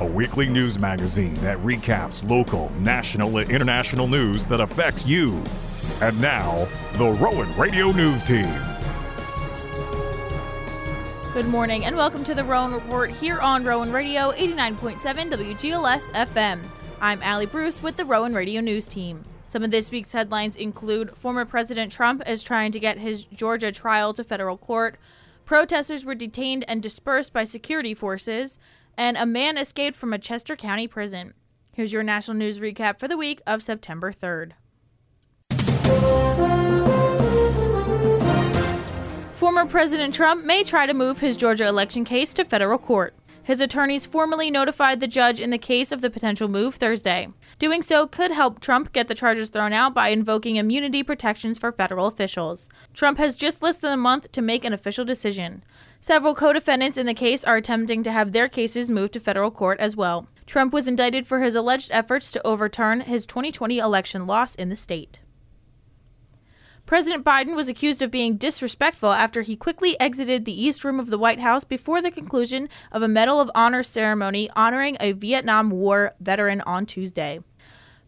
a weekly news magazine that recaps local, national, and international news that affects you. And now, the Rowan Radio News Team. Good morning and welcome to the Rowan Report here on Rowan Radio 89.7 WGLS FM. I'm Allie Bruce with the Rowan Radio News Team. Some of this week's headlines include former President Trump is trying to get his Georgia trial to federal court, protesters were detained and dispersed by security forces, and a man escaped from a Chester County prison. Here's your national news recap for the week of September 3rd. Former President Trump may try to move his Georgia election case to federal court. His attorneys formally notified the judge in the case of the potential move Thursday. Doing so could help Trump get the charges thrown out by invoking immunity protections for federal officials. Trump has just less than a month to make an official decision. Several co defendants in the case are attempting to have their cases moved to federal court as well. Trump was indicted for his alleged efforts to overturn his 2020 election loss in the state. President Biden was accused of being disrespectful after he quickly exited the East Room of the White House before the conclusion of a Medal of Honor ceremony honoring a Vietnam War veteran on Tuesday.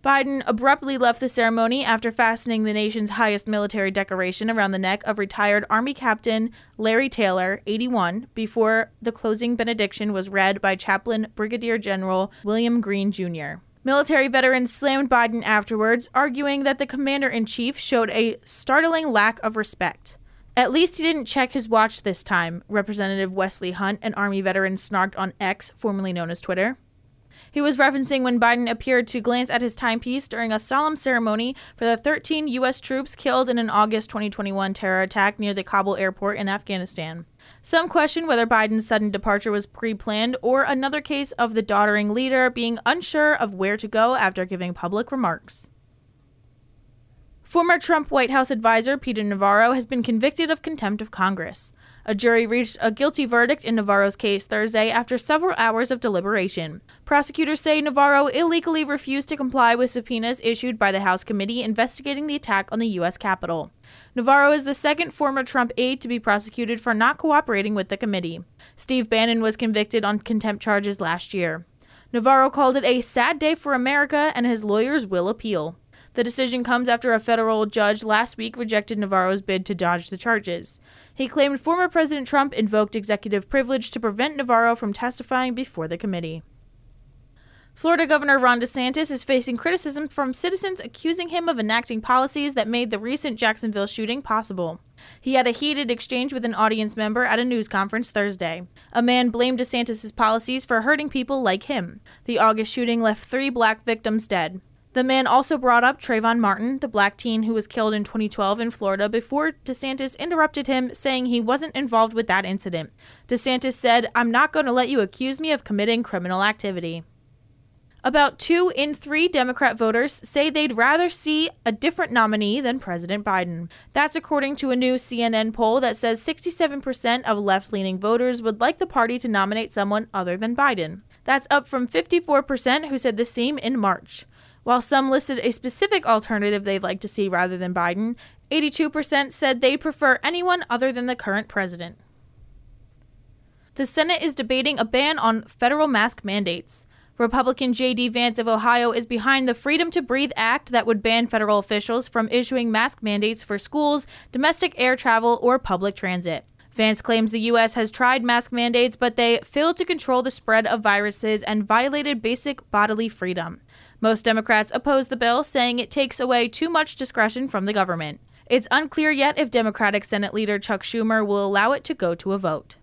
Biden abruptly left the ceremony after fastening the nation's highest military decoration around the neck of retired Army Captain Larry Taylor, 81, before the closing benediction was read by Chaplain Brigadier General William Green Jr. Military veterans slammed Biden afterwards, arguing that the commander in chief showed a startling lack of respect. At least he didn't check his watch this time, Representative Wesley Hunt, an Army veteran, snarked on X, formerly known as Twitter. He was referencing when Biden appeared to glance at his timepiece during a solemn ceremony for the 13 U.S. troops killed in an August 2021 terror attack near the Kabul airport in Afghanistan. Some question whether Biden's sudden departure was pre planned or another case of the doddering leader being unsure of where to go after giving public remarks. Former Trump White House advisor Peter Navarro has been convicted of contempt of Congress. A jury reached a guilty verdict in Navarro's case Thursday after several hours of deliberation. Prosecutors say Navarro illegally refused to comply with subpoenas issued by the House committee investigating the attack on the U.S. Capitol. Navarro is the second former Trump aide to be prosecuted for not cooperating with the committee. Steve Bannon was convicted on contempt charges last year. Navarro called it a sad day for America and his lawyers will appeal. The decision comes after a federal judge last week rejected Navarro's bid to dodge the charges. He claimed former President Trump invoked executive privilege to prevent Navarro from testifying before the committee. Florida Governor Ron DeSantis is facing criticism from citizens accusing him of enacting policies that made the recent Jacksonville shooting possible. He had a heated exchange with an audience member at a news conference Thursday. A man blamed DeSantis' policies for hurting people like him. The August shooting left three black victims dead. The man also brought up Trayvon Martin, the black teen who was killed in 2012 in Florida, before DeSantis interrupted him, saying he wasn't involved with that incident. DeSantis said, I'm not going to let you accuse me of committing criminal activity. About two in three Democrat voters say they'd rather see a different nominee than President Biden. That's according to a new CNN poll that says 67% of left leaning voters would like the party to nominate someone other than Biden. That's up from 54% who said the same in March. While some listed a specific alternative they'd like to see rather than Biden, 82% said they'd prefer anyone other than the current president. The Senate is debating a ban on federal mask mandates. Republican J.D. Vance of Ohio is behind the Freedom to Breathe Act that would ban federal officials from issuing mask mandates for schools, domestic air travel, or public transit. Vance claims the U.S. has tried mask mandates, but they failed to control the spread of viruses and violated basic bodily freedom. Most Democrats oppose the bill, saying it takes away too much discretion from the government. It's unclear yet if Democratic Senate leader Chuck Schumer will allow it to go to a vote.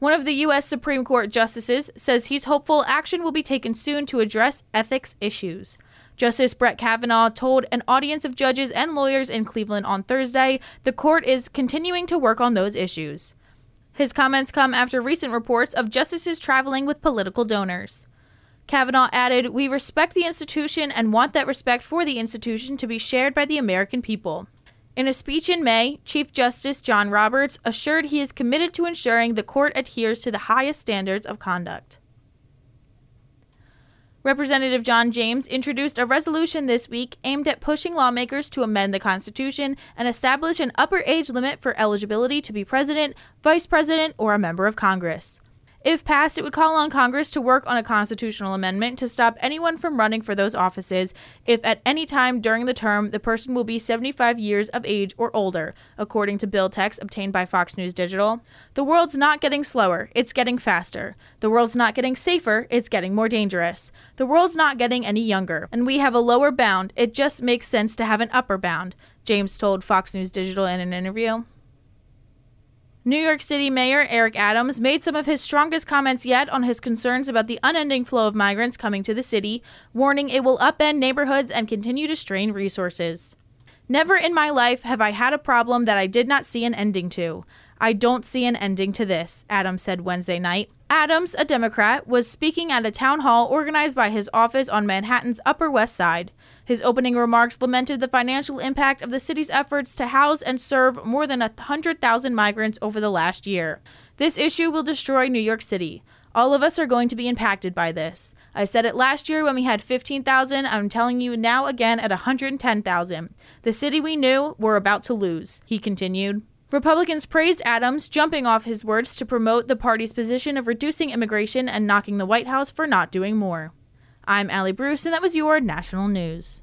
One of the U.S. Supreme Court justices says he's hopeful action will be taken soon to address ethics issues. Justice Brett Kavanaugh told an audience of judges and lawyers in Cleveland on Thursday the court is continuing to work on those issues. His comments come after recent reports of justices traveling with political donors. Kavanaugh added, We respect the institution and want that respect for the institution to be shared by the American people. In a speech in May, Chief Justice John Roberts assured he is committed to ensuring the court adheres to the highest standards of conduct. Representative John James introduced a resolution this week aimed at pushing lawmakers to amend the Constitution and establish an upper age limit for eligibility to be president, vice president, or a member of Congress. If passed, it would call on Congress to work on a constitutional amendment to stop anyone from running for those offices if at any time during the term the person will be 75 years of age or older, according to bill text obtained by Fox News Digital. The world's not getting slower, it's getting faster. The world's not getting safer, it's getting more dangerous. The world's not getting any younger, and we have a lower bound. It just makes sense to have an upper bound, James told Fox News Digital in an interview. New York City Mayor Eric Adams made some of his strongest comments yet on his concerns about the unending flow of migrants coming to the city, warning it will upend neighborhoods and continue to strain resources. Never in my life have I had a problem that I did not see an ending to. I don't see an ending to this, Adams said Wednesday night. Adams, a Democrat, was speaking at a town hall organized by his office on Manhattan's Upper West Side. His opening remarks lamented the financial impact of the city's efforts to house and serve more than 100,000 migrants over the last year. This issue will destroy New York City. All of us are going to be impacted by this. I said it last year when we had 15,000. I'm telling you now again at 110,000. The city we knew we're about to lose, he continued. Republicans praised Adams, jumping off his words to promote the party's position of reducing immigration and knocking the White House for not doing more. I'm Allie Bruce, and that was your national news.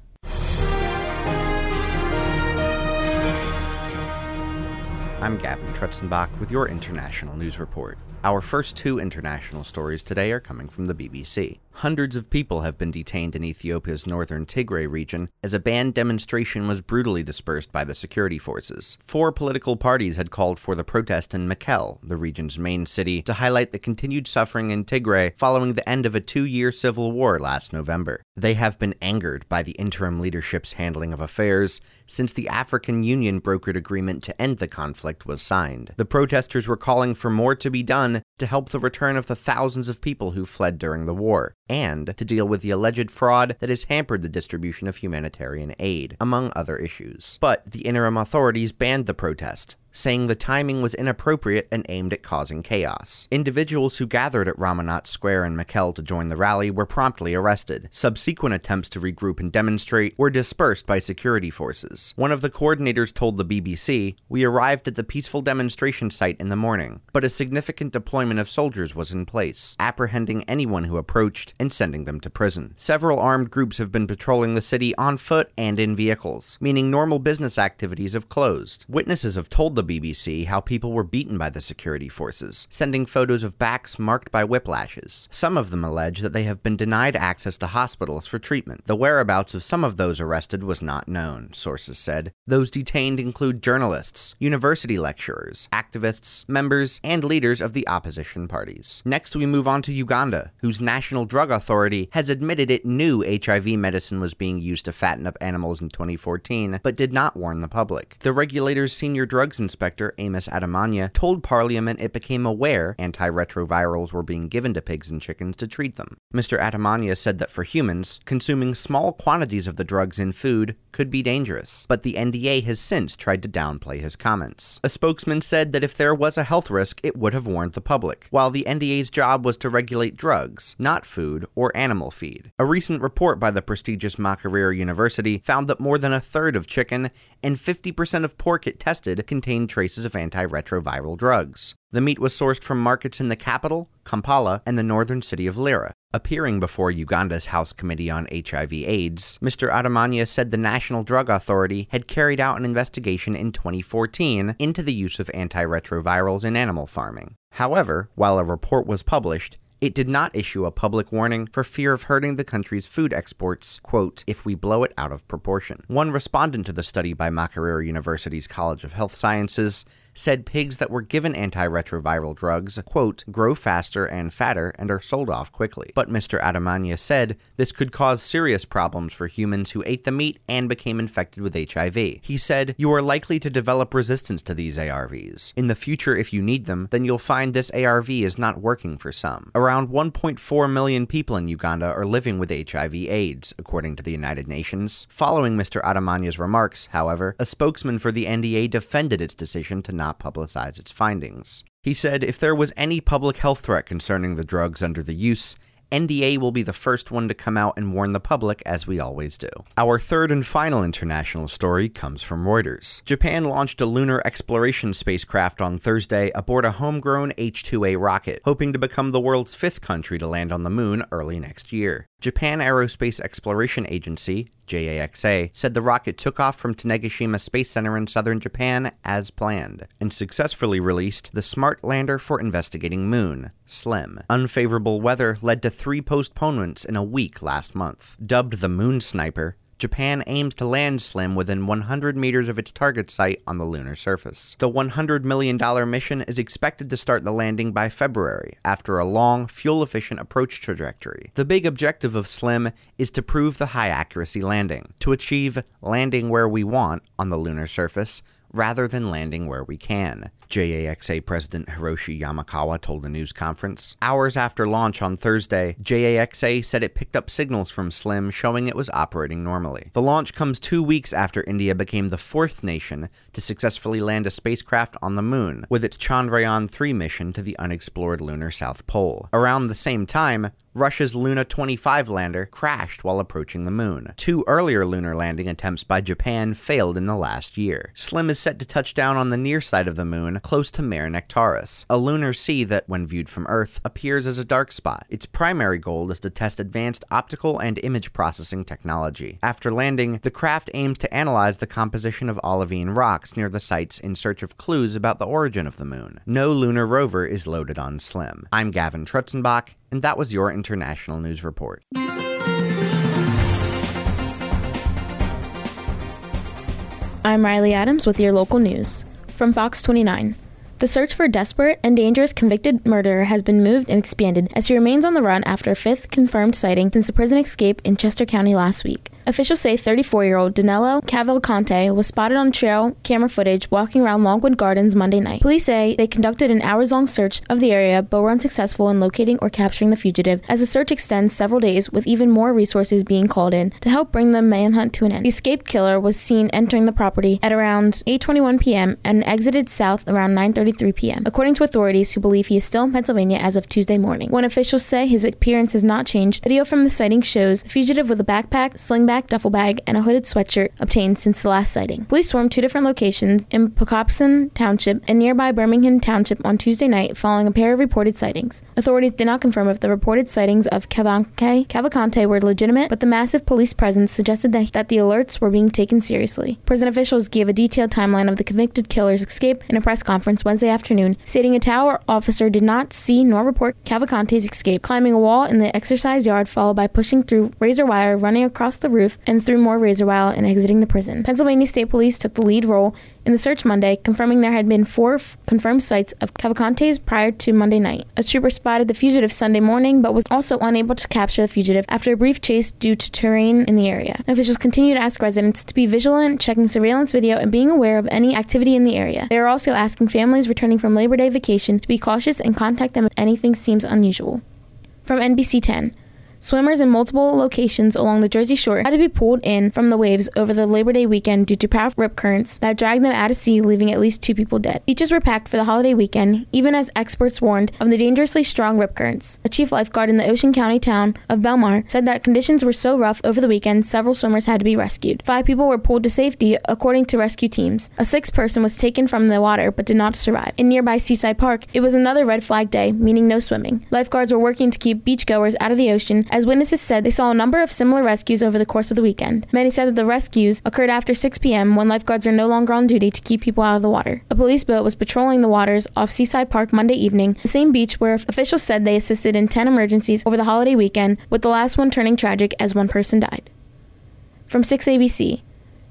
I'm Gavin Trutzenbach with your international news report. Our first two international stories today are coming from the BBC. Hundreds of people have been detained in Ethiopia's northern Tigray region as a banned demonstration was brutally dispersed by the security forces. Four political parties had called for the protest in Mekelle, the region's main city, to highlight the continued suffering in Tigray following the end of a two year civil war last November. They have been angered by the interim leadership's handling of affairs since the African Union brokered agreement to end the conflict was signed. The protesters were calling for more to be done to help the return of the thousands of people who fled during the war and to deal with the alleged fraud that has hampered the distribution of humanitarian aid, among other issues. But the interim authorities banned the protest, saying the timing was inappropriate and aimed at causing chaos. Individuals who gathered at Romanat Square in Mekelle to join the rally were promptly arrested. Subsequent attempts to regroup and demonstrate were dispersed by security forces. One of the coordinators told the BBC, We arrived at the peaceful demonstration site in the morning, but a significant deployment of soldiers was in place, apprehending anyone who approached and sending them to prison. Several armed groups have been patrolling the city on foot and in vehicles, meaning normal business activities have closed. Witnesses have told the the BBC how people were beaten by the security forces, sending photos of backs marked by whiplashes. Some of them allege that they have been denied access to hospitals for treatment. The whereabouts of some of those arrested was not known, sources said. Those detained include journalists, university lecturers, activists, members, and leaders of the opposition parties. Next, we move on to Uganda, whose National Drug Authority has admitted it knew HIV medicine was being used to fatten up animals in 2014, but did not warn the public. The regulator's senior drugs Inspector Amos Atumanya told Parliament it became aware antiretrovirals were being given to pigs and chickens to treat them. Mr. Atumanya said that for humans, consuming small quantities of the drugs in food could be dangerous, but the NDA has since tried to downplay his comments. A spokesman said that if there was a health risk, it would have warned the public, while the NDA's job was to regulate drugs, not food or animal feed. A recent report by the prestigious Makerere University found that more than a third of chicken and 50% of pork it tested contained contained traces of antiretroviral drugs. The meat was sourced from markets in the capital, Kampala, and the northern city of Lira. Appearing before Uganda's House Committee on HIV/AIDS, Mr. Atumanya said the National Drug Authority had carried out an investigation in 2014 into the use of antiretrovirals in animal farming. However, while a report was published, it did not issue a public warning for fear of hurting the country's food exports, quote, if we blow it out of proportion. One respondent to the study by Makerere University's College of Health Sciences said pigs that were given antiretroviral drugs, quote, grow faster and fatter and are sold off quickly. But Mr. Atumanya said this could cause serious problems for humans who ate the meat and became infected with HIV. He said, You are likely to develop resistance to these ARVs. In the future, if you need them, then you'll find this ARV is not working for some. Around 1.4 million people in Uganda are living with HIV AIDS, according to the United Nations. Following Mr. Atumanya's remarks, however, a spokesman for the NDA defended its decision to not publicize its findings. He said if there was any public health threat concerning the drugs under the use, NDA will be the first one to come out and warn the public, as we always do. Our third and final international story comes from Reuters. Japan launched a lunar exploration spacecraft on Thursday aboard a homegrown H 2A rocket, hoping to become the world's fifth country to land on the moon early next year. Japan Aerospace Exploration Agency, JAXA, said the rocket took off from Tanegashima Space Center in southern Japan as planned and successfully released the Smart Lander for Investigating Moon, SLIM. Unfavorable weather led to three postponements in a week last month. Dubbed the Moon Sniper, Japan aims to land SLIM within 100 meters of its target site on the lunar surface. The $100 million mission is expected to start the landing by February, after a long, fuel efficient approach trajectory. The big objective of SLIM is to prove the high accuracy landing, to achieve landing where we want on the lunar surface rather than landing where we can. JAXA President Hiroshi Yamakawa told a news conference. Hours after launch on Thursday, JAXA said it picked up signals from SLIM showing it was operating normally. The launch comes two weeks after India became the fourth nation to successfully land a spacecraft on the moon with its Chandrayaan 3 mission to the unexplored lunar South Pole. Around the same time, Russia's Luna 25 lander crashed while approaching the moon. Two earlier lunar landing attempts by Japan failed in the last year. SLIM is set to touch down on the near side of the moon, close to Mare Nectaris, a lunar sea that, when viewed from Earth, appears as a dark spot. Its primary goal is to test advanced optical and image processing technology. After landing, the craft aims to analyze the composition of olivine rocks near the sites in search of clues about the origin of the moon. No lunar rover is loaded on SLIM. I'm Gavin Trutzenbach, and that was your International News Report. I'm Riley Adams with your local news. From Fox 29. The search for desperate and dangerous convicted murderer has been moved and expanded as he remains on the run after a fifth confirmed sighting since the prison escape in Chester County last week. Officials say 34 year old Danilo Cavalcante was spotted on trail camera footage walking around Longwood Gardens Monday night. Police say they conducted an hours long search of the area but were unsuccessful in locating or capturing the fugitive as the search extends several days with even more resources being called in to help bring the manhunt to an end. The escaped killer was seen entering the property at around 8:21 p.m. and exited south around 9:33 p.m. According to authorities who believe he is still in Pennsylvania as of Tuesday morning. When officials say his appearance has not changed, video from the sighting shows fugitive with a backpack, sling bag, duffel bag, and a hooded sweatshirt obtained since the last sighting. Police swarmed two different locations in Pocopson Township and nearby Birmingham Township on Tuesday night following a pair of reported sightings. Authorities did not confirm if the reported sightings of Cavalcante, Cavalcante were legitimate, but the massive police presence suggested that, that the alerts were being taken seriously. Prison officials gave a detailed timeline of the convicted killer's escape in a press conference Wednesday afternoon, stating a tower officer did not see nor report Cavalcante's escape, climbing a wall in the exercise yard followed by pushing through razor wire, running across the roof, and through more razor wire and exiting the prison. Pennsylvania State Police took the lead role in the search Monday, confirming there had been four f- confirmed sites of Cavalcante's prior to Monday night. A trooper spotted the fugitive Sunday morning, but was also unable to capture the fugitive after a brief chase due to terrain in the area. Officials continue to ask residents to be vigilant, checking surveillance video, and being aware of any activity in the area. They are also asking families returning from Labor Day vacation to be cautious and contact them if anything seems unusual. From NBC 10. Swimmers in multiple locations along the Jersey Shore had to be pulled in from the waves over the Labor Day weekend due to powerful rip currents that dragged them out of sea, leaving at least two people dead. Beaches were packed for the holiday weekend, even as experts warned of the dangerously strong rip currents. A chief lifeguard in the Ocean County town of Belmar said that conditions were so rough over the weekend, several swimmers had to be rescued. Five people were pulled to safety, according to rescue teams. A sixth person was taken from the water but did not survive. In nearby Seaside Park, it was another red flag day, meaning no swimming. Lifeguards were working to keep beachgoers out of the ocean, as witnesses said they saw a number of similar rescues over the course of the weekend. Many said that the rescues occurred after 6 p.m. when lifeguards are no longer on duty to keep people out of the water. A police boat was patrolling the waters off Seaside Park Monday evening, the same beach where officials said they assisted in 10 emergencies over the holiday weekend, with the last one turning tragic as one person died. From 6ABC.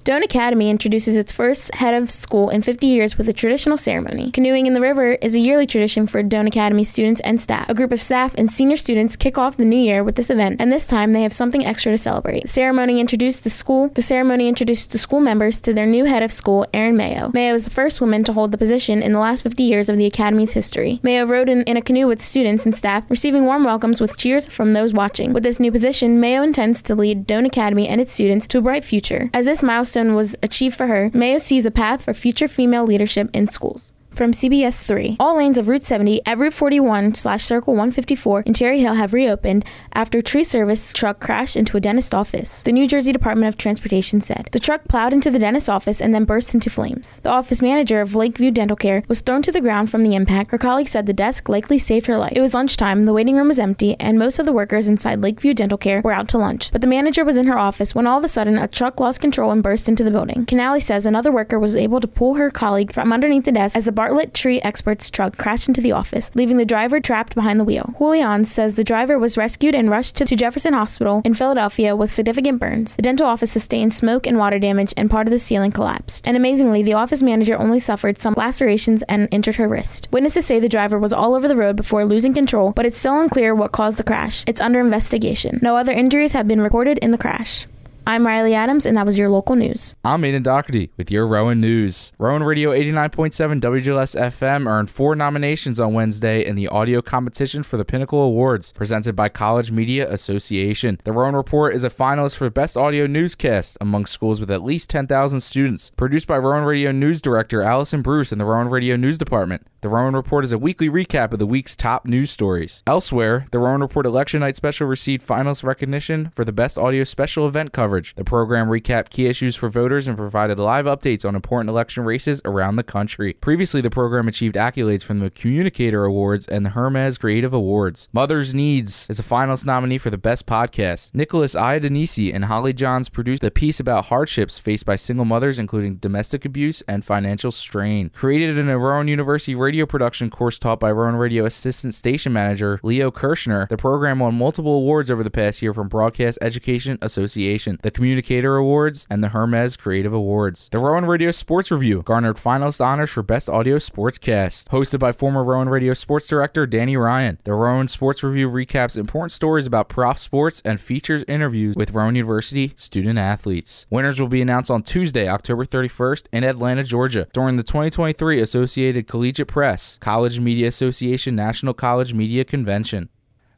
Doane Academy introduces its first head of school in 50 years with a traditional ceremony. Canoeing in the river is a yearly tradition for Doane Academy students and staff. A group of staff and senior students kick off the new year with this event, and this time they have something extra to celebrate. The ceremony introduced the school. The ceremony introduced the school members to their new head of school, Erin Mayo. Mayo is the first woman to hold the position in the last 50 years of the academy's history. Mayo rode in, in a canoe with students and staff, receiving warm welcomes with cheers from those watching. With this new position, Mayo intends to lead Doane Academy and its students to a bright future. As this milestone milestone was achieved for her, Mayo sees a path for future female leadership in schools. From CBS 3, all lanes of Route 70 at Route 41 slash Circle 154 in Cherry Hill have reopened after tree service truck crashed into a dentist office, the New Jersey Department of Transportation said. The truck plowed into the dentist office and then burst into flames. The office manager of Lakeview Dental Care was thrown to the ground from the impact. Her colleague said the desk likely saved her life. It was lunchtime, the waiting room was empty, and most of the workers inside Lakeview Dental Care were out to lunch. But the manager was in her office when all of a sudden a truck lost control and burst into the building. Canali says another worker was able to pull her colleague from underneath the desk as the Bartlett Tree Experts truck crashed into the office, leaving the driver trapped behind the wheel. Julian says the driver was rescued and rushed to Jefferson Hospital in Philadelphia with significant burns. The dental office sustained smoke and water damage, and part of the ceiling collapsed. And amazingly, the office manager only suffered some lacerations and injured her wrist. Witnesses say the driver was all over the road before losing control, but it's still unclear what caused the crash. It's under investigation. No other injuries have been recorded in the crash. I'm Riley Adams, and that was your local news. I'm Aiden Doherty with your Rowan News. Rowan Radio 89.7 WGLS FM earned four nominations on Wednesday in the audio competition for the Pinnacle Awards, presented by College Media Association. The Rowan Report is a finalist for Best Audio Newscast among schools with at least 10,000 students. Produced by Rowan Radio News Director Allison Bruce and the Rowan Radio News Department. The Rowan Report is a weekly recap of the week's top news stories. Elsewhere, the Rowan Report Election Night Special received finalist recognition for the Best Audio Special Event coverage coverage. The program recapped key issues for voters and provided live updates on important election races around the country. Previously, the program achieved accolades from the Communicator Awards and the Hermes Creative Awards. Mother's Needs is a finalist nominee for the Best Podcast. Nicholas Iadenisi and Holly Johns produced a piece about hardships faced by single mothers, including domestic abuse and financial strain. Created in a Rowan University radio production course taught by Rowan Radio Assistant Station Manager Leo Kirschner, the program won multiple awards over the past year from Broadcast Education Association the Communicator Awards, and the Hermes Creative Awards. The Rowan Radio Sports Review garnered finalist honors for Best Audio Sportscast. Hosted by former Rowan Radio Sports Director Danny Ryan, the Rowan Sports Review recaps important stories about prof sports and features interviews with Rowan University student athletes. Winners will be announced on Tuesday, October 31st in Atlanta, Georgia, during the 2023 Associated Collegiate Press College Media Association National College Media Convention.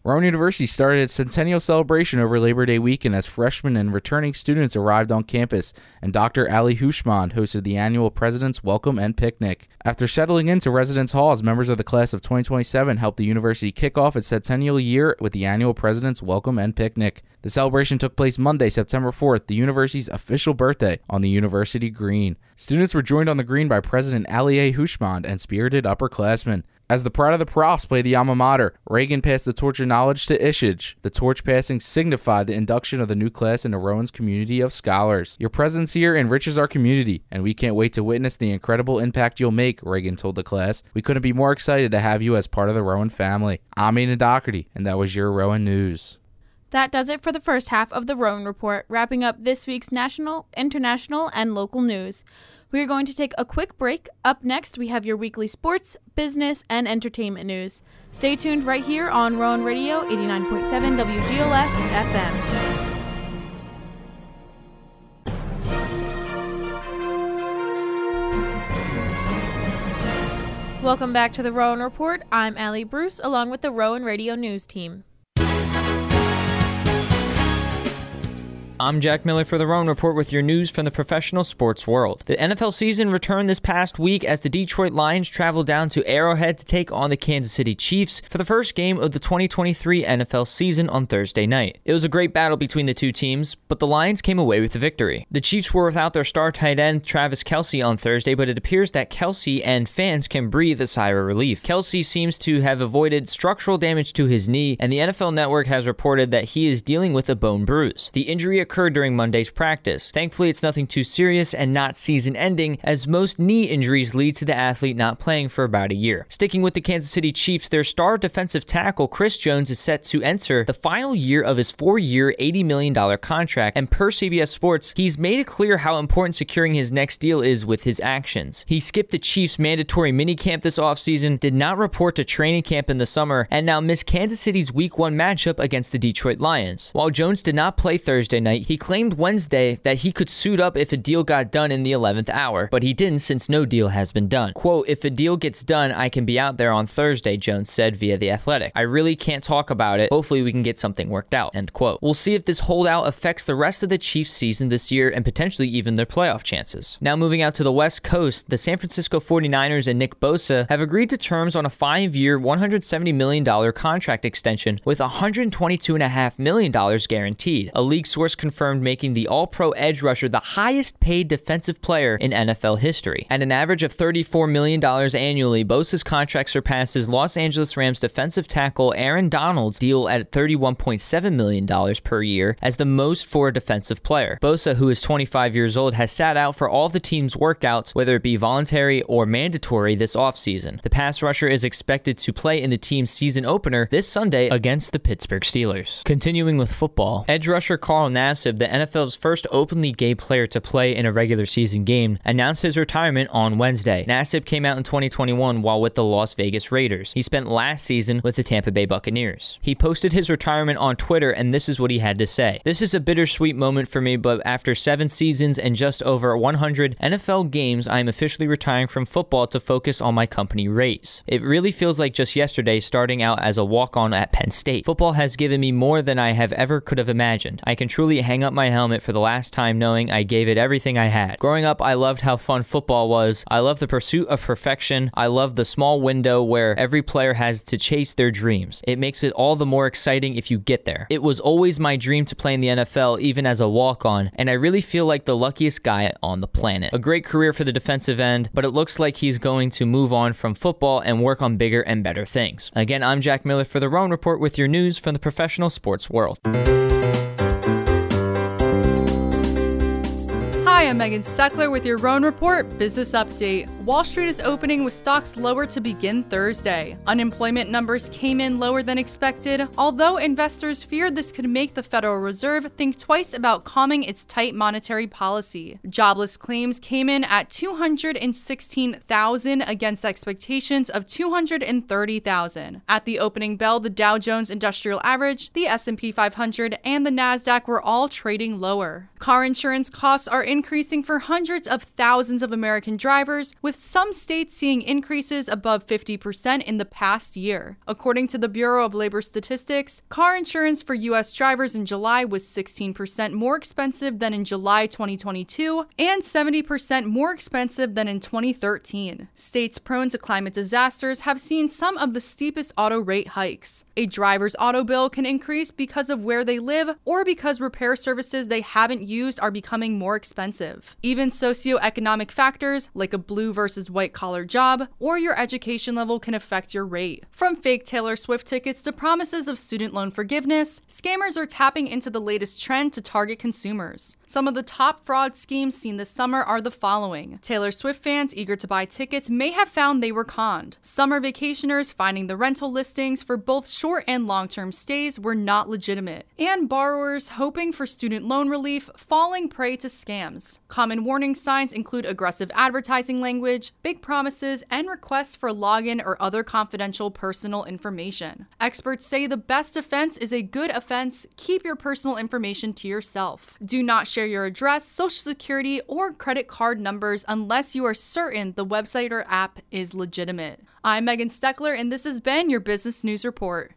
Rowan University started its centennial celebration over Labor Day weekend as freshmen and returning students arrived on campus, and Dr. Ali Houshmand hosted the annual President's Welcome and Picnic. After settling into residence halls, members of the class of 2027 helped the university kick off its centennial year with the annual President's Welcome and Picnic. The celebration took place Monday, September 4th, the university's official birthday, on the university green. Students were joined on the green by President Ali A. Houshmand and spirited upperclassmen. As the pride of the profs played the alma mater, Reagan passed the torch of knowledge to Ishage. The torch passing signified the induction of the new class into Rowan's community of scholars. Your presence here enriches our community, and we can't wait to witness the incredible impact you'll make, Reagan told the class. We couldn't be more excited to have you as part of the Rowan family. I'm Ian Doherty, and that was your Rowan News. That does it for the first half of the Rowan Report, wrapping up this week's national, international, and local news. We are going to take a quick break. Up next, we have your weekly sports, business, and entertainment news. Stay tuned right here on Rowan Radio 89.7 WGLS FM. Welcome back to the Rowan Report. I'm Allie Bruce along with the Rowan Radio News team. I'm Jack Miller for the Rowan Report with your news from the professional sports world. The NFL season returned this past week as the Detroit Lions traveled down to Arrowhead to take on the Kansas City Chiefs for the first game of the 2023 NFL season on Thursday night. It was a great battle between the two teams, but the Lions came away with the victory. The Chiefs were without their star tight end Travis Kelce on Thursday, but it appears that Kelce and fans can breathe a sigh of relief. Kelce seems to have avoided structural damage to his knee, and the NFL Network has reported that he is dealing with a bone bruise. The injury occurred occurred during Monday's practice. Thankfully, it's nothing too serious and not season ending, as most knee injuries lead to the athlete not playing for about a year. Sticking with the Kansas City Chiefs, their star defensive tackle Chris Jones is set to enter the final year of his four year, $80 million contract, and per CBS Sports, he's made it clear how important securing his next deal is with his actions. He skipped the Chiefs' mandatory minicamp this offseason, did not report to training camp in the summer, and now missed Kansas City's Week 1 matchup against the Detroit Lions. While Jones did not play Thursday night, he claimed Wednesday that he could suit up if a deal got done in the 11th hour, but he didn't since no deal has been done. Quote, if a deal gets done, I can be out there on Thursday, Jones said via The Athletic. I really can't talk about it. Hopefully we can get something worked out, end quote. We'll see if this holdout affects the rest of the Chiefs season this year and potentially even their playoff chances. Now moving out to the West Coast, the San Francisco 49ers and Nick Bosa have agreed to terms on a five-year, $170 million contract extension with $122.5 million guaranteed. A league source confirmed making the All-Pro edge rusher the highest paid defensive player in NFL history. At an average of $34 million annually, Bosa's contract surpasses Los Angeles Rams defensive tackle Aaron Donald's deal at $31.7 million per year as the most for a defensive player. Bosa, who is 25 years old, has sat out for all the team's workouts, whether it be voluntary or mandatory this offseason. The pass rusher is expected to play in the team's season opener this Sunday against the Pittsburgh Steelers. Continuing with football, edge rusher Carl Nassib, the NFL's first openly gay player to play in a regular season game, announced his retirement on Wednesday. Nassib came out in 2021 while with the Las Vegas Raiders. He spent last season with the Tampa Bay Buccaneers. He posted his retirement on Twitter, and this is what he had to say. This is a bittersweet moment for me, but after seven seasons and just over 100 NFL games, I am officially retiring from football to focus on my company Rayze. It really feels like just yesterday starting out as a walk on at Penn State. Football has given me more than I have ever could have imagined. I can truly hang up my helmet for the last time knowing I gave it everything I had. Growing up, I loved how fun football was. I love the pursuit of perfection. I love the small window where every player has to chase their dreams. It makes it all the more exciting if you get there. It was always my dream to play in the NFL, even as a walk on, and I really feel like the luckiest guy on the planet. A great career for the defensive end, but it looks like he's going to move on from football and work on bigger and better things. Again, I'm Jack Miller for the Rowan Report with your news from the professional sports world. I'm Megan Steckler with your Rowan Report Business Update. Wall Street is opening with stocks lower to begin Thursday. Unemployment numbers came in lower than expected, although investors feared this could make the Federal Reserve think twice about calming its tight monetary policy. Jobless claims came in at 216,000 against expectations of 230,000. At the opening bell, the Dow Jones Industrial Average, the S&P 500, and the Nasdaq were all trading lower. Car insurance costs are increasing for hundreds of thousands of American drivers, with some states seeing increases above 50% in the past year. According to the Bureau of Labor Statistics, car insurance for U.S. drivers in July was 16% more expensive than in July 2022 and 70% more expensive than in 2013. States prone to climate disasters have seen some of the steepest auto rate hikes. A driver's auto bill can increase because of where they live or because repair services they haven't used are becoming more expensive. Even socioeconomic factors like a blue versus white collar job or your education level can affect your rate. From fake Taylor Swift tickets to promises of student loan forgiveness, scammers are tapping into the latest trend to target consumers. Some of the top fraud schemes seen this summer are the following Taylor Swift fans eager to buy tickets may have found they were conned. Summer vacationers finding the rental listings for both short and long term stays were not legitimate. And borrowers hoping for student loan relief falling prey to scams. Common warning signs include aggressive advertising language, big promises, and requests for login or other confidential personal information. Experts say the best defense is a good offense. Keep your personal information to yourself. Do not share your address, social security, or credit card numbers unless you are certain the website or app is legitimate. I'm Megan Steckler, and this has been your Business News Report.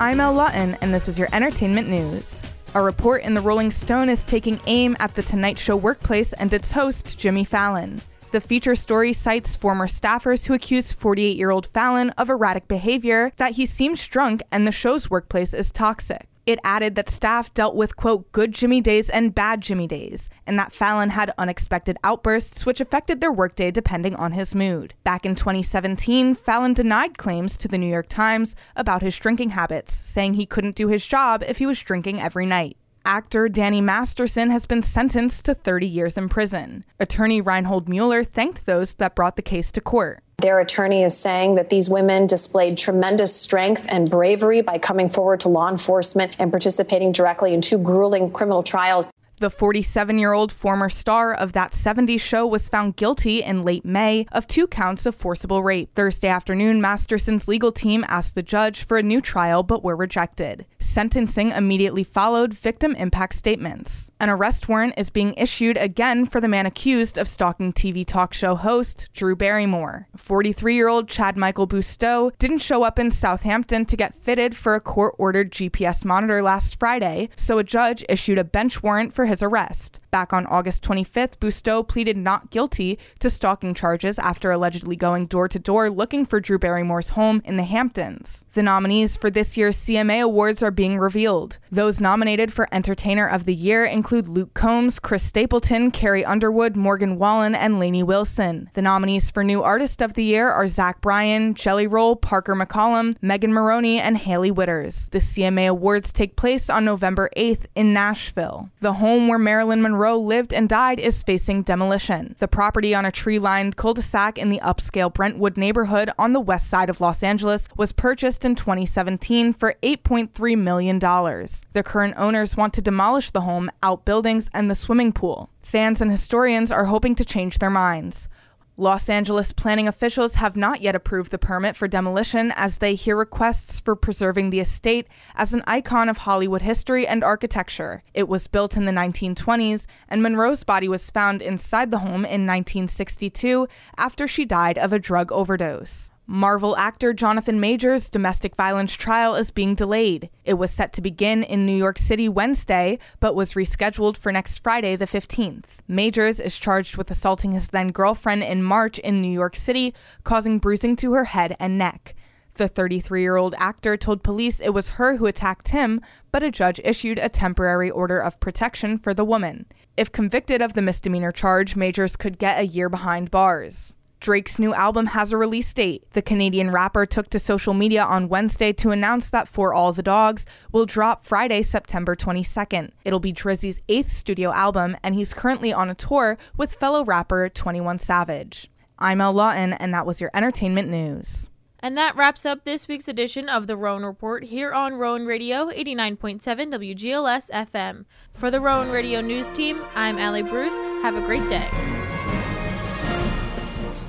I'm Elle Lawton, and this is your entertainment news. A report in the Rolling Stone is taking aim at The Tonight Show workplace and its host, Jimmy Fallon. The feature story cites former staffers who accuse 48 year old Fallon of erratic behavior, that he seems drunk, and the show's workplace is toxic. It added that staff dealt with, quote, good Jimmy days and bad Jimmy days, and that Fallon had unexpected outbursts which affected their workday depending on his mood. Back in 2017, Fallon denied claims to the New York Times about his drinking habits, saying he couldn't do his job if he was drinking every night. Actor Danny Masterson has been sentenced to 30 years in prison. Attorney Reinhold Mueller thanked those that brought the case to court. Their attorney is saying that these women displayed tremendous strength and bravery by coming forward to law enforcement and participating directly in two grueling criminal trials. The 47 year old former star of that 70s show was found guilty in late May of two counts of forcible rape. Thursday afternoon, Masterson's legal team asked the judge for a new trial but were rejected. Sentencing immediately followed victim impact statements. An arrest warrant is being issued again for the man accused of stalking TV talk show host Drew Barrymore. 43 year old Chad Michael Busto didn't show up in Southampton to get fitted for a court ordered GPS monitor last Friday, so a judge issued a bench warrant for his arrest. Back on August 25th, Busto pleaded not guilty to stalking charges after allegedly going door to door looking for Drew Barrymore's home in the Hamptons. The nominees for this year's CMA Awards are being revealed. Those nominated for Entertainer of the Year include Luke Combs, Chris Stapleton, Carrie Underwood, Morgan Wallen, and Lainey Wilson. The nominees for New Artist of the Year are Zach Bryan, Jelly Roll, Parker McCollum, Megan Moroney, and Hailey Whitters. The CMA Awards take place on November 8th in Nashville. The home where Marilyn Monroe Monroe lived and died is facing demolition. The property on a tree lined cul de sac in the upscale Brentwood neighborhood on the west side of Los Angeles was purchased in 2017 for $8.3 million. The current owners want to demolish the home, outbuildings, and the swimming pool. Fans and historians are hoping to change their minds. Los Angeles planning officials have not yet approved the permit for demolition as they hear requests for preserving the estate as an icon of Hollywood history and architecture. It was built in the 1920s, and Monroe's body was found inside the home in 1962 after she died of a drug overdose. Marvel actor Jonathan Majors' domestic violence trial is being delayed. It was set to begin in New York City Wednesday, but was rescheduled for next Friday, the 15th. Majors is charged with assaulting his then girlfriend in March in New York City, causing bruising to her head and neck. The 33 year old actor told police it was her who attacked him, but a judge issued a temporary order of protection for the woman. If convicted of the misdemeanor charge, Majors could get a year behind bars. Drake's new album has a release date. The Canadian rapper took to social media on Wednesday to announce that For All the Dogs will drop Friday, September 22nd. It'll be Drizzy's eighth studio album, and he's currently on a tour with fellow rapper 21 Savage. I'm El Lawton, and that was your entertainment news. And that wraps up this week's edition of the Rowan Report here on Rowan Radio 89.7 WGLS FM. For the Rowan Radio News Team, I'm Allie Bruce. Have a great day.